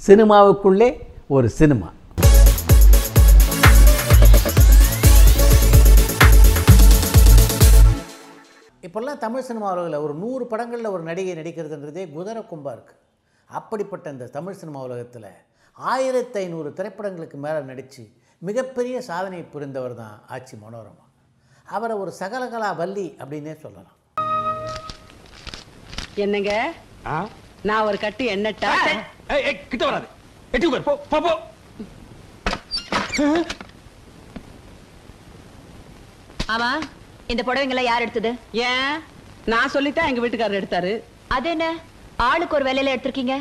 சினிமாவுக்குள்ளே ஒரு சினிமா. இப்போல்லாம் தமிழ் சினிமாவில் ஒரு நூறு படங்களில் ஒரு நடிகை நடிக்கிறதுன்றதே குதிரை கும்பா இருக்குது அப்படிப்பட்ட இந்த தமிழ் சினிமா உலகத்தில் ஆயிரத்தி ஐநூறு திரைப்படங்களுக்கு மேலே நடித்து மிகப்பெரிய சாதனை புரிந்தவர் தான் ஆச்சி மனோரமா. அவரை ஒரு சகலகலா வள்ளி அப்படின்னே சொல்லலாம். என்னங்க? ஆ? நான் ஒரு கட்டு ஏய், கிட்ட வராது. எட்டி உட்காரு. போ போ போ. ஆமா இந்த புடவைங்களை யார் எடுத்தது? ஏன்? நான் சொல்லித்தான் எங்க வீட்டுக்காரர் எடுத்தாரு. அது என்ன? ஆளுக்கு ஒரு வேலையில எடுத்திருக்கீங்க?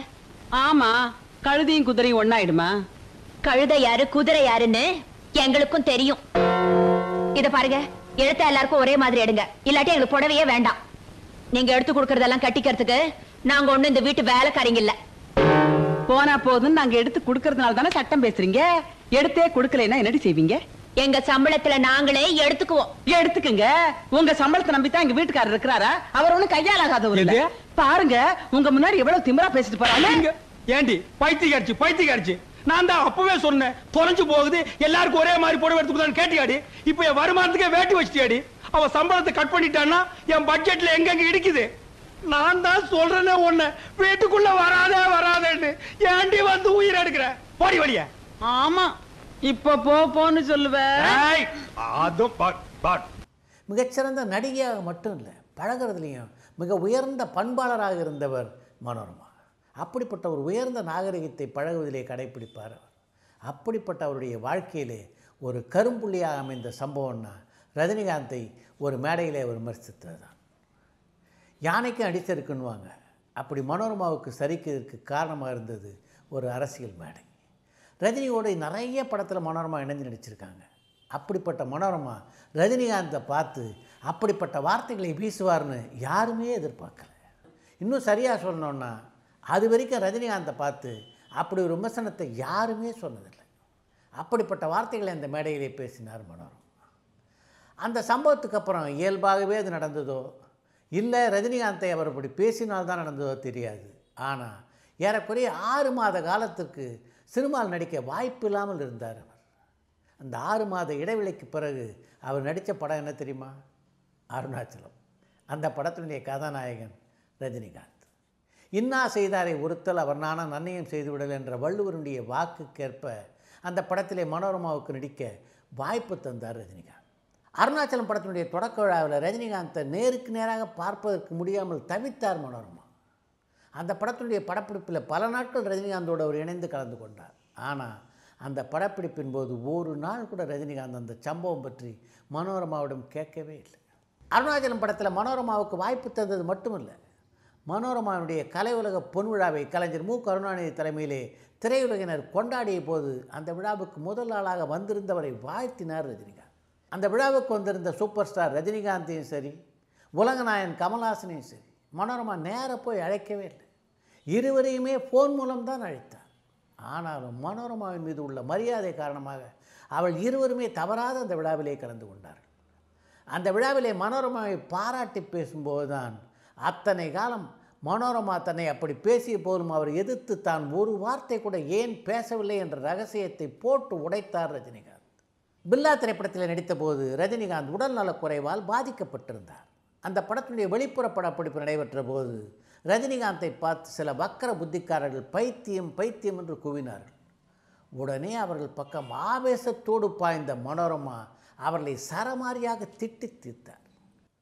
ஆமா கழுதியும் குதிரையும் ஒண்ணாயிடுமா? கழுதை யாரு குதிரை யாருன்னு எங்களுக்கும் தெரியும். இத பாருங்க எடுத்த எல்லாருக்கும் ஒரே மாதிரி எடுங்க. இல்லாட்டி எங்களுக்கு புடவையே வேண்டாம். நீங்க எடுத்து கொடுக்கறதெல்லாம் கட்டிக்கிறதுக்கு நாங்க ஒண்ணு இந்த வீட்டு வேலைக்காரங்க இல்ல. போனா போதும் நாங்க எடுத்து குடுக்கறதுனால தானே சட்டம் பேசுறீங்க? எடுத்தே குடுக்கலைன்னா என்னடி செய்வீங்க? எங்க சம்பளத்துல நாங்களே எடுத்துக்குவோம். எடுத்துக்குங்க. உங்க சம்பளத்தை நம்பி தான் எங்க வீட்டுக்காரர் இருக்கிறாரா? அவர் ஒண்ணும் கையால் ஆகாதவர் இல்ல. எது? பாருங்க உங்க முன்னாடி எவ்வளவு திமிரா பேசிட்டு போறாங்க ஏண்டி பைத்தியக்காரிச்சு பைத்தியக்காரிச்சு. நான் தான் அப்பவே சொன்னேன் தொலைஞ்சு போகுது எல்லாருக்கும் ஒரே மாதிரி புடவை எடுத்துக்கலான்னு கேட்டியாடி? இப்போ என் வருமானத்துக்கே வேட்டி வச்சிட்டியாடி? அவ சம்பளத்தை கட் பண்ணிட்டான்னா என் பட்ஜெட்ல எங்கெங்க இடிக்குது? நான் தான் சொல்றேனே ஒண்ணு வீட்டுக்குள்ள வராதே வராதேன்னு. ஏண்டி வந்து உயிர் எடுக்கிற? போடி வழிய. ஆமா. இப்ப போ போன்னு சொல்லுவேன் அதுவும் பாட் பாட் மிகச்சிறந்த நடிகையாக மட்டும் இல்லை பழகுறதுலையும் மிக உயர்ந்த பண்பாளராக இருந்தவர் மனோரமா. அப்படிப்பட்ட ஒரு உயர்ந்த நாகரிகத்தை பழகுவதிலே கடைப்பிடிப்பார் அவர். அப்படிப்பட்ட அவருடைய வாழ்க்கையிலே ஒரு கரும்புள்ளியாக அமைந்த சம்பவம்னா ரஜினிகாந்தை ஒரு மேடையிலே விமர்சித்தது தான் யானைக்கும் அடிச்சிருக்குன்னுவாங்க அப்படி மனோரமாவுக்கு சரிக்கிறதுக்கு காரணமாக இருந்தது ஒரு அரசியல் மேடை. ரஜினியோட நிறைய படத்தில் மனோரமா இணைஞ்சு நடிச்சிருக்காங்க. அப்படிப்பட்ட மனோரமா ரஜினிகாந்தை பார்த்து அப்படிப்பட்ட வார்த்தைகளை வீசுவார்னு யாருமே எதிர்பார்க்கல. இன்னும் சரியாக சொல்லணுன்னா அது வரைக்கும் ரஜினிகாந்தை பார்த்து அப்படி ஒரு விமர்சனத்தை யாருமே சொன்னதில்லை. அப்படிப்பட்ட வார்த்தைகளை அந்த மேடையிலே பேசினார் மனோரமா. அந்த சம்பவத்துக்கு அப்புறம் இயல்பாகவே அது நடந்ததோ இல்லை ரஜினிகாந்தை அவர் அப்படி பேசினால்தான் நடந்ததோ தெரியாது. ஆனால் ஏறக்குறைய ஆறு மாத காலத்திற்கு சினிமாவில் நடிக்க வாய்ப்பு இல்லாமல் இருந்தார் அவர். அந்த ஆறு மாத இடைவெளிக்கு பிறகு அவர் நடித்த படம் என்ன தெரியுமா? அருணாச்சலம். அந்த படத்தினுடைய கதாநாயகன் ரஜினிகாந்த். இன்னா செய்தாரை ஒருத்தல் அவர் நானா நன்னயம் செய்துவிடல் என்ற வள்ளுவருடைய வாக்குக்கேற்ப அந்த படத்திலே மனோரமாவுக்கு நடிக்க வாய்ப்பு தந்தார் ரஜினிகாந்த். அருணாச்சலம் படத்தினுடைய தொடக்க விழாவில் ரஜினிகாந்தை நேருக்கு நேராக பார்ப்பதற்கு முடியாமல் தவித்தார் மனோரமா. அந்த படத்தினுடைய படப்பிடிப்பில் பல நாட்கள் ரஜினிகாந்தோடு அவர் இணைந்து கலந்து கொண்டார். ஆனால் அந்த படப்பிடிப்பின் போது ஒரு நாள் கூட ரஜினிகாந்த் அந்த சம்பவம் பற்றி மனோரமாவிடம் கேட்கவே இல்லை. அருணாச்சலம் படத்தில் மனோரமாவுக்கு வாய்ப்பு தந்தது மட்டுமல்ல. மனோரமாவுடைய கலை உலக பொன் விழாவை கலைஞர் மு. கருணாநிதி தலைமையிலே திரையுலகினர் கொண்டாடிய போது அந்த விழாவுக்கு முதல் ஆளாக வந்திருந்தவரை வாழ்த்தினார் ரஜினிகாந்த். அந்த விழாவுக்கு வந்திருந்த சூப்பர் ஸ்டார் ரஜினிகாந்தையும் சரி உலகநாயன் கமல்ஹாசனையும் சரி மனோரமா நேராக போய் அழைக்கவே இல்லை. இருவரையுமே ஃபோன் மூலம் தான் அழைத்தார். ஆனாலும் மனோரமாவின் மீது உள்ள மரியாதை காரணமாக அவள் இருவருமே தவறாத அந்த விழாவிலே கலந்து கொண்டார்கள். அந்த விழாவிலே மனோரமாவை பாராட்டி பேசும்போது தான் அத்தனை காலம் மனோரமா தன்னை அப்படி பேசிய போதும் அவர் எதிர்த்து தான் ஒரு வார்த்தை கூட ஏன் பேசவில்லை என்ற ரகசியத்தை போட்டு உடைத்தார் ரஜினிகாந்த். பில்லா திரைப்படத்தில் நடித்தபோது ரஜினிகாந்த் உடல்நலக் குறைவால் பாதிக்கப்பட்டிருந்தார். அந்த படத்தினுடைய வெளிப்புற படப்பிடிப்பு நடைபெற்ற போது ரஜினிகாந்தை பார்த்து சில வக்கர புத்திக்காரர்கள் பைத்தியம் பைத்தியம் என்று கூவினார்கள். உடனே அவர்கள் பக்கம் ஆவேசத்தோடு பாய்ந்த மனோரமா அவர்களை சரமாரியாக திட்டி தீர்த்தார்.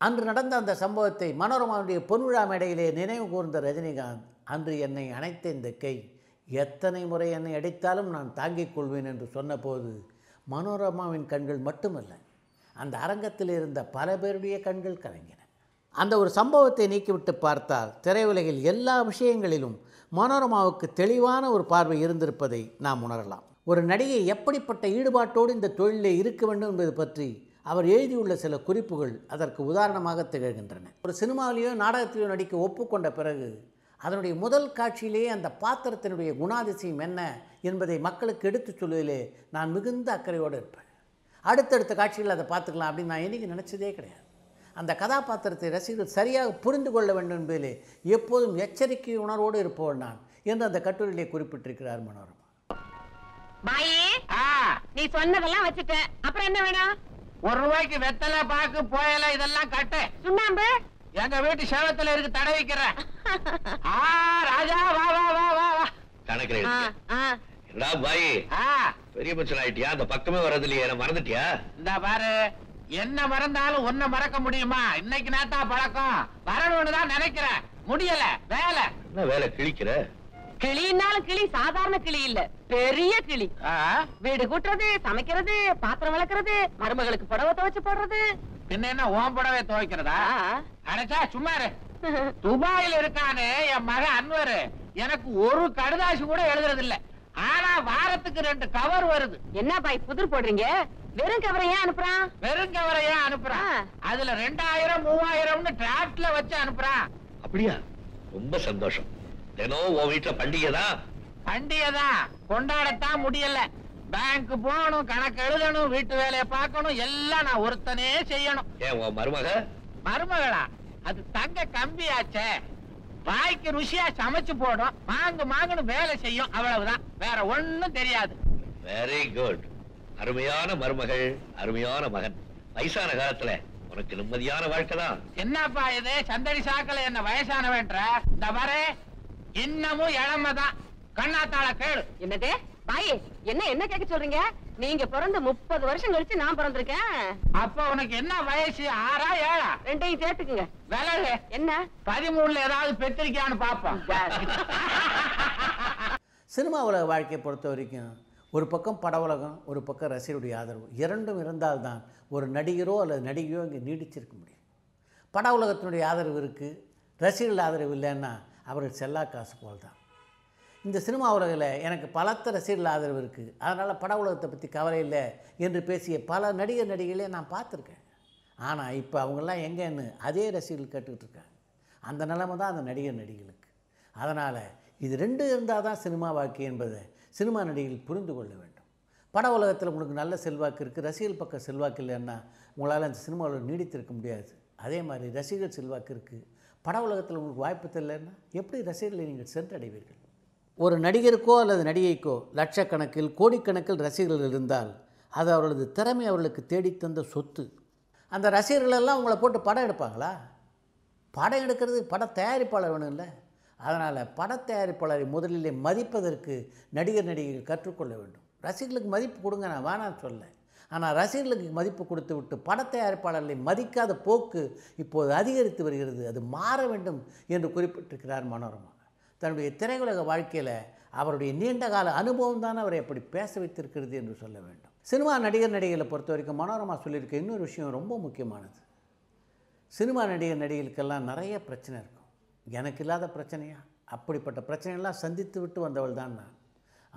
அன்று நடந்த அந்த சம்பவத்தை மனோரமாவுடைய பொன்விழா மேடையிலே நினைவு கூர்ந்த ரஜினிகாந்த் அன்று என்னை அணைத்த இந்த கை எத்தனை முறை என்னை அடித்தாலும் நான் தாங்கிக் கொள்வேன் என்று சொன்னபோது மனோரமாவின் கண்கள் மட்டுமல்ல அந்த அரங்கத்தில் இருந்த பல பேருடைய கண்கள் கலங்கின. அந்த ஒரு சம்பவத்தை நீக்கிவிட்டு பார்த்தால் திரையுலகில் எல்லா விஷயங்களிலும் மனோரமாவுக்கு தெளிவான ஒரு பார்வை இருந்திருப்பதை நாம் உணரலாம். ஒரு நடிகை எப்படிப்பட்ட ஈடுபாட்டோடு இந்த தொழிலே இருக்க வேண்டும் என்பது பற்றி அவர் எழுதியுள்ள சில குறிப்புகள் அதற்கு உதாரணமாக திகழ்கின்றன. ஒரு சினிமாவிலேயோ நாடகத்திலேயோ நடிக்க ஒப்புக்கொண்ட பிறகு அதனுடைய முதல் காட்சியிலேயே அந்த பாத்திரத்தினுடைய குணாதிசயம் என்ன என்பதை மக்களுக்கு எடுத்துச் சொல்வதிலே நான் மிகுந்த அக்கறையோடு இருப்பேன். அடுத்தடுத்த காட்சிகள் அதை பார்த்துக்கலாம் அப்படின்னு நான் என்றைக்கு நினச்சதே கிடையாது. அந்த கதாபாத்திரத்தை ரசிகர்கள் சரியாக புரிந்து கொள்ள வேண்டும் என்பதிலே எப்போதும் எச்சரிக்கை உணர்வோடு இருப்பவன் நான் என்று அந்த கட்டுரையிலே குறிப்பிட்டிருக்கிறார் மனோரமா. பாயி நீ சொன்னதெல்லாம் வச்சுட்டேன். அப்புறம் என்ன வேணும்? ஒரு ரூபாய்க்கு வெத்தலை பாக்கு புயல இதெல்லாம் கட்டு. சுண்ணாம்பு? எங்க வீட்டு சேவத்துல இருக்கு தடவிக்கிறேன் ஆ ராஜா வா வா வா வா வா. கணக்கில். என்னடா பாய்? பெரிய மனுஷன் ஆயிட்டியா? அந்த பக்கமே வர்றது இல்லையா மறந்துட்டியா? இந்த பாரு என்ன மறந்தாலும் உன்னை மறக்க முடியுமா? இன்னைக்கு நேத்தா பழக்கம். வரணும்னு தான் நினைக்கிறேன். முடியல வேலை. என்ன வேலை கிழிக்கிற? கிளினாலும் கிளி சாதாரண கிளி இல்ல. பெரிய கிளி வீடு கூட்டுறது சமைக்கிறது பாத்திரம் விளக்குறது மருமகளுக்கு புடவை துவைச்சு போடுறது. பின்ன என்ன ஓம் புடவை துவைக்கிறதா? அடைச்சா சும்மா இரு. துபாயில இருக்கானே என் மகன் அன்வர். எனக்கு ஒரு கடுதாசி கூட எழுதுறது இல்ல ஆனா வாரத்துக்கு ரெண்டு கவர் வருது. என்ன பாய் புதிர் போடுறீங்க? வெறும் கவரை ஏன் அனுப்புறான்? வெறும் கவரை ஏன் அனுப்புறான். அதுல ரெண்டாயிரம் மூவாயிரம்னு டிராப்ட்ல வச்சு அனுப்புறான். அப்படியா? ரொம்ப சந்தோஷம். தினம் உன் வீட்டுல பண்டிகை தான் பண்டிகை தான் கொண்டாடத்தான் முடியல. பேங்க் போகணும் கணக்கு எழுதணும் வீட்டு வேலையை பார்க்கணும் எல்லாம் நான் ஒருத்தனே செய்யணும். ஏன் உன் மருமக? மருமகளா அது தங்க கம்பியாச்சே. வாய்க்கு ருசியா சமைச்சு போடும். மாங்கு மாங்குன்னு வேலை செய்யும் அவ்வளவுதான். வேற ஒண்ணும் தெரியாது. வெரி குட் அருமையான மருமகள் அருமையான மகன். வயசான காலத்துல உனக்கு நிம்மதியான வாழ்க்கை தான். என்னப்பா இது? சந்தடி சாக்கல என்ன வயசானவன்ற? இந்த பாரு இன்னமும் இளமைதான். கண்ணாத்தாள கேளு. என்னது? பாய் என்ன என்ன கேட்க சொல்றீங்க? நீங்க பிறந்து முப்பது வருஷம் கழிச்சு நான் பிறந்திருக்கேன். அப்ப உனக்கு என்ன வயசு? ஆறா ஏழா ரெண்டையும் சேர்த்துக்குங்க. விலகு. என்ன? பதிமூணுல ஏதாவது பெற்றிருக்கியான்னு பாப்போம். சினிமா உலக வாழ்க்கையை பொறுத்த வரைக்கும் ஒரு பக்கம் பட உலகம் ஒரு பக்கம் ரசிகருடைய ஆதரவு. இரண்டும் இருந்தால்தான் ஒரு நடிகரோ அல்லது நடிகையோ இங்கே நீடிச்சிருக்க முடியும். பட உலகத்தினுடைய ஆதரவு இருக்குது ரசிகர்கள் ஆதரவு இல்லைன்னா அவர்கள் செல்லா காசு போல் தான் இந்த சினிமா உலகில் எனக்கு பலத்த ரசிகர்கள் ஆதரவு இருக்குது. அதனால் பட உலகத்தை பற்றி கவலை இல்லை என்று பேசிய பல நடிகர் நடிகைகளே நான் பார்த்துருக்கேன். ஆனால் இப்போ அவங்கெல்லாம் எங்கேன்னு அதே ரசிகர்கள் கேட்டுக்கிட்டு இருக்காங்க. அந்த நிலைமை தான் அந்த நடிகர் நடிகைகளுக்கு. அதனால் இது ரெண்டு இருந்தால் தான் சினிமா வாழ்க்கை என்பதை சினிமா நடிகர்கள் புரிந்து கொள்ள வேண்டும். பட உலகத்தில் உங்களுக்கு நல்ல செல்வாக்கு இருக்குது. ரசிகர் பக்கம் செல்வாக்கு இல்லைன்னா உங்களால் அந்த சினிமாவில் நீடித்திருக்க முடியாது. அதே மாதிரி ரசிகர் செல்வாக்கு இருக்குது. பட உலகத்தில் உங்களுக்கு வாய்ப்பு தெரியலன்னா எப்படி ரசிகர்களை நீங்கள் சென்றடைவீர்கள்? ஒரு நடிகருக்கோ அல்லது நடிகைக்கோ லட்சக்கணக்கில் கோடிக்கணக்கில் ரசிகர்கள் இருந்தால் அது அவர்களது திறமை அவர்களுக்கு தேடித்தந்த சொத்து. அந்த ரசிகர்களெல்லாம் உங்களை போட்டு படம் எடுப்பாங்களா? படம் எடுக்கிறது பட தயாரிப்பாளர் வேணும் இல்லை? அதனால் பட தயாரிப்பாளரை முதலிலே மதிப்பதற்கு நடிகர் நடிகைகள் கற்றுக்கொள்ள வேண்டும். ரசிகர்களுக்கு மதிப்பு கொடுங்க நான் வேணான்னு சொல்ல ஆனால் ரசிகர்களுக்கு மதிப்பு கொடுத்து விட்டு பட தயாரிப்பாளர்களை மதிக்காத போக்கு இப்போது அதிகரித்து வருகிறது. அது மாற வேண்டும் என்று குறிப்பிட்டிருக்கிறார் மனோரமா. தன்னுடைய திரையுலக வாழ்க்கையில் அவருடைய நீண்ட கால அனுபவம் தான் அவரை அப்படி பேச வைத்திருக்கிறது என்று சொல்ல வேண்டும். சினிமா நடிகர் நடிகைகளை பொறுத்த வரைக்கும் மனோரமா சொல்லியிருக்க இன்னொரு விஷயம் ரொம்ப முக்கியமானது. சினிமா நடிகர் நடிகைகளுக்கெல்லாம் நிறைய பிரச்சனை இருக்கும். எனக்கு இல்லாத பிரச்சனையா? அப்படிப்பட்ட பிரச்சனையெல்லாம் சந்தித்து விட்டு வந்தவள் தான் நான்.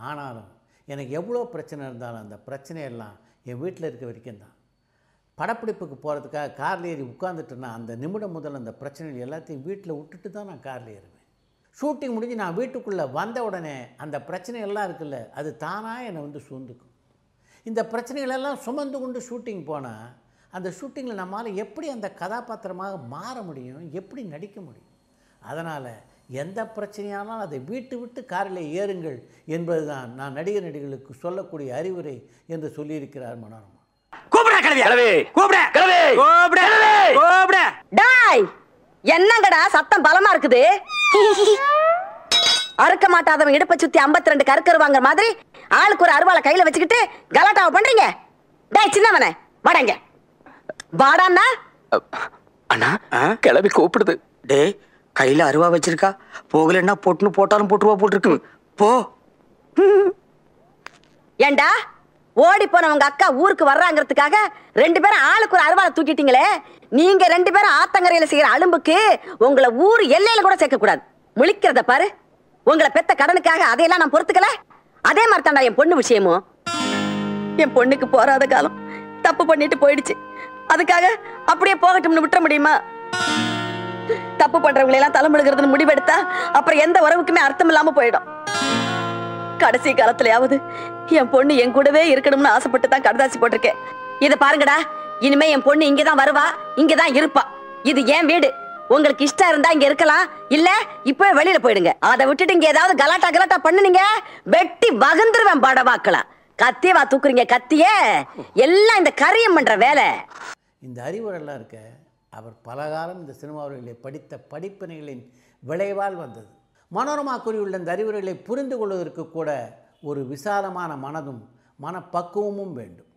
ஆனாலும் எனக்கு எவ்வளோ பிரச்சனை இருந்தாலும் அந்த பிரச்சனையெல்லாம் என் வீட்டில் இருக்க வரைக்கும் தான். படப்பிடிப்புக்கு போகிறதுக்காக காரில் ஏறி உட்காந்துட்டேன்னா அந்த நிமிடம் முதல் அந்த பிரச்சனைகள் எல்லாத்தையும் வீட்டில் விட்டுட்டு தான் நான் காரில் ஏறுவேன். ஷூட்டிங் முடிஞ்சு நான் வீட்டுக்குள்ளே வந்த உடனே அந்த பிரச்சனையெல்லாம் இருக்குல்ல அது தானாக என்னை வந்து சூழ்ந்துக்கும். இந்த பிரச்சனைகளெல்லாம் சுமந்து கொண்டு ஷூட்டிங் போனால் அந்த ஷூட்டிங்கில் நம்மால் எப்படி அந்த கதாபாத்திரமாக மாற முடியும் எப்படி நடிக்க முடியும்? அதனால் எந்த பிரச்சனையானாலும் அதை வீட்டு விட்டு காரில் ஏறுங்கள் என்பதுதான் நான் நடிகர் நடிகளுக்கு சொல்லக்கூடிய அறிவுரை என்று சொல்லியிருக்கிறார் மனோரமா. என்னங்கடா சத்தம் பலமா இருக்குது? அறுக்க மாட்டாதவன் இடுப்ப சுத்தி 52 ரெண்டு கருக்கரு வாங்குற மாதிரி ஆளுக்கு ஒரு அருவாளை கையில வச்சுக்கிட்டு கலாட்டாவை பண்றீங்க? டேய் சின்னவனே வாடங்க. வாடான்னா? அண்ணா கிளம்பி கூப்பிடுது. டேய் கையில அருவா வச்சிருக்கா. போகலன்னா பொட்டுன்னு போட்டாலும் போட்டுருவா போட்டிருக்கு. போ. ஏண்டா? ஓடி போன உங்க அக்கா ஊருக்கு வர்றாங்கிறதுக்காக ரெண்டு பேரும் ஆளுக்கு ஒரு அருவாளை தூக்கிட்டீங்களே? நீங்க ரெண்டு பேரும் ஆத்தங்கரையில செய்யற அலும்புக்கு உங்களை ஊர் எல்லையில கூட சேர்க்க கூடாது முழிக்கிறத பாரு. உங்களை பெத்த கடனுக்காக அதையெல்லாம் நான் பொறுத்துக்கல. அதே மாதிரி தாண்டா என் பொண்ணு விஷயமும் என் பொண்ணுக்கு போறாத காலம். தப்பு பண்ணிட்டு போயிடுச்சு. அதுக்காக அப்படியே போகட்டும்னு விட்டுற முடியுமா? தப்பு பண்றவங்களை எல்லாம் தலைமுழுகிறதுன்னு முடிவெடுத்தா அப்புறம் எந்த உறவுக்குமே அர்த்தம் இல்லாம போயிடும். கடைசி காலத்துலயாவது என் பொண்ணு என் கூடவே இருக்கணும்னு ஆசைப்பட்டு தான் கடதாசி போட்டிருக்கேன். இத பாருங்கடா. இனிமே என் பொண்ணு இங்கதான் வருவா. இங்கதான் இருப்பா. இது என் வீடு. உங்களுக்கு இஷ்டம் இருந்தா இங்க இருக்கலாம். இல்ல இப்பவே வெளியில போயிடுங்க. அதை விட்டுட்டு இங்க ஏதாவது கலாட்டா கலாட்டா பண்ணுனீங்க வெட்டி வகுந்துருவேன் படவாக்கலாம் கத்தியவா தூக்குறீங்க கத்தியே. எல்லாம் இந்த கரியம் பண்ற வேலை. இந்த அறிவுரெல்லாம் இருக்க அவர் பலகாலம் இந்த சினிமாவிலே படித்த படிப்பினைகளின் விளைவால் வந்தது. மனோரமா கூறியுள்ள இந்த அறிவுரைகளை புரிந்து கொள்வதற்கு கூட ஒரு விசாலமான மனதும் மனப்பக்குவமும் வேண்டும்.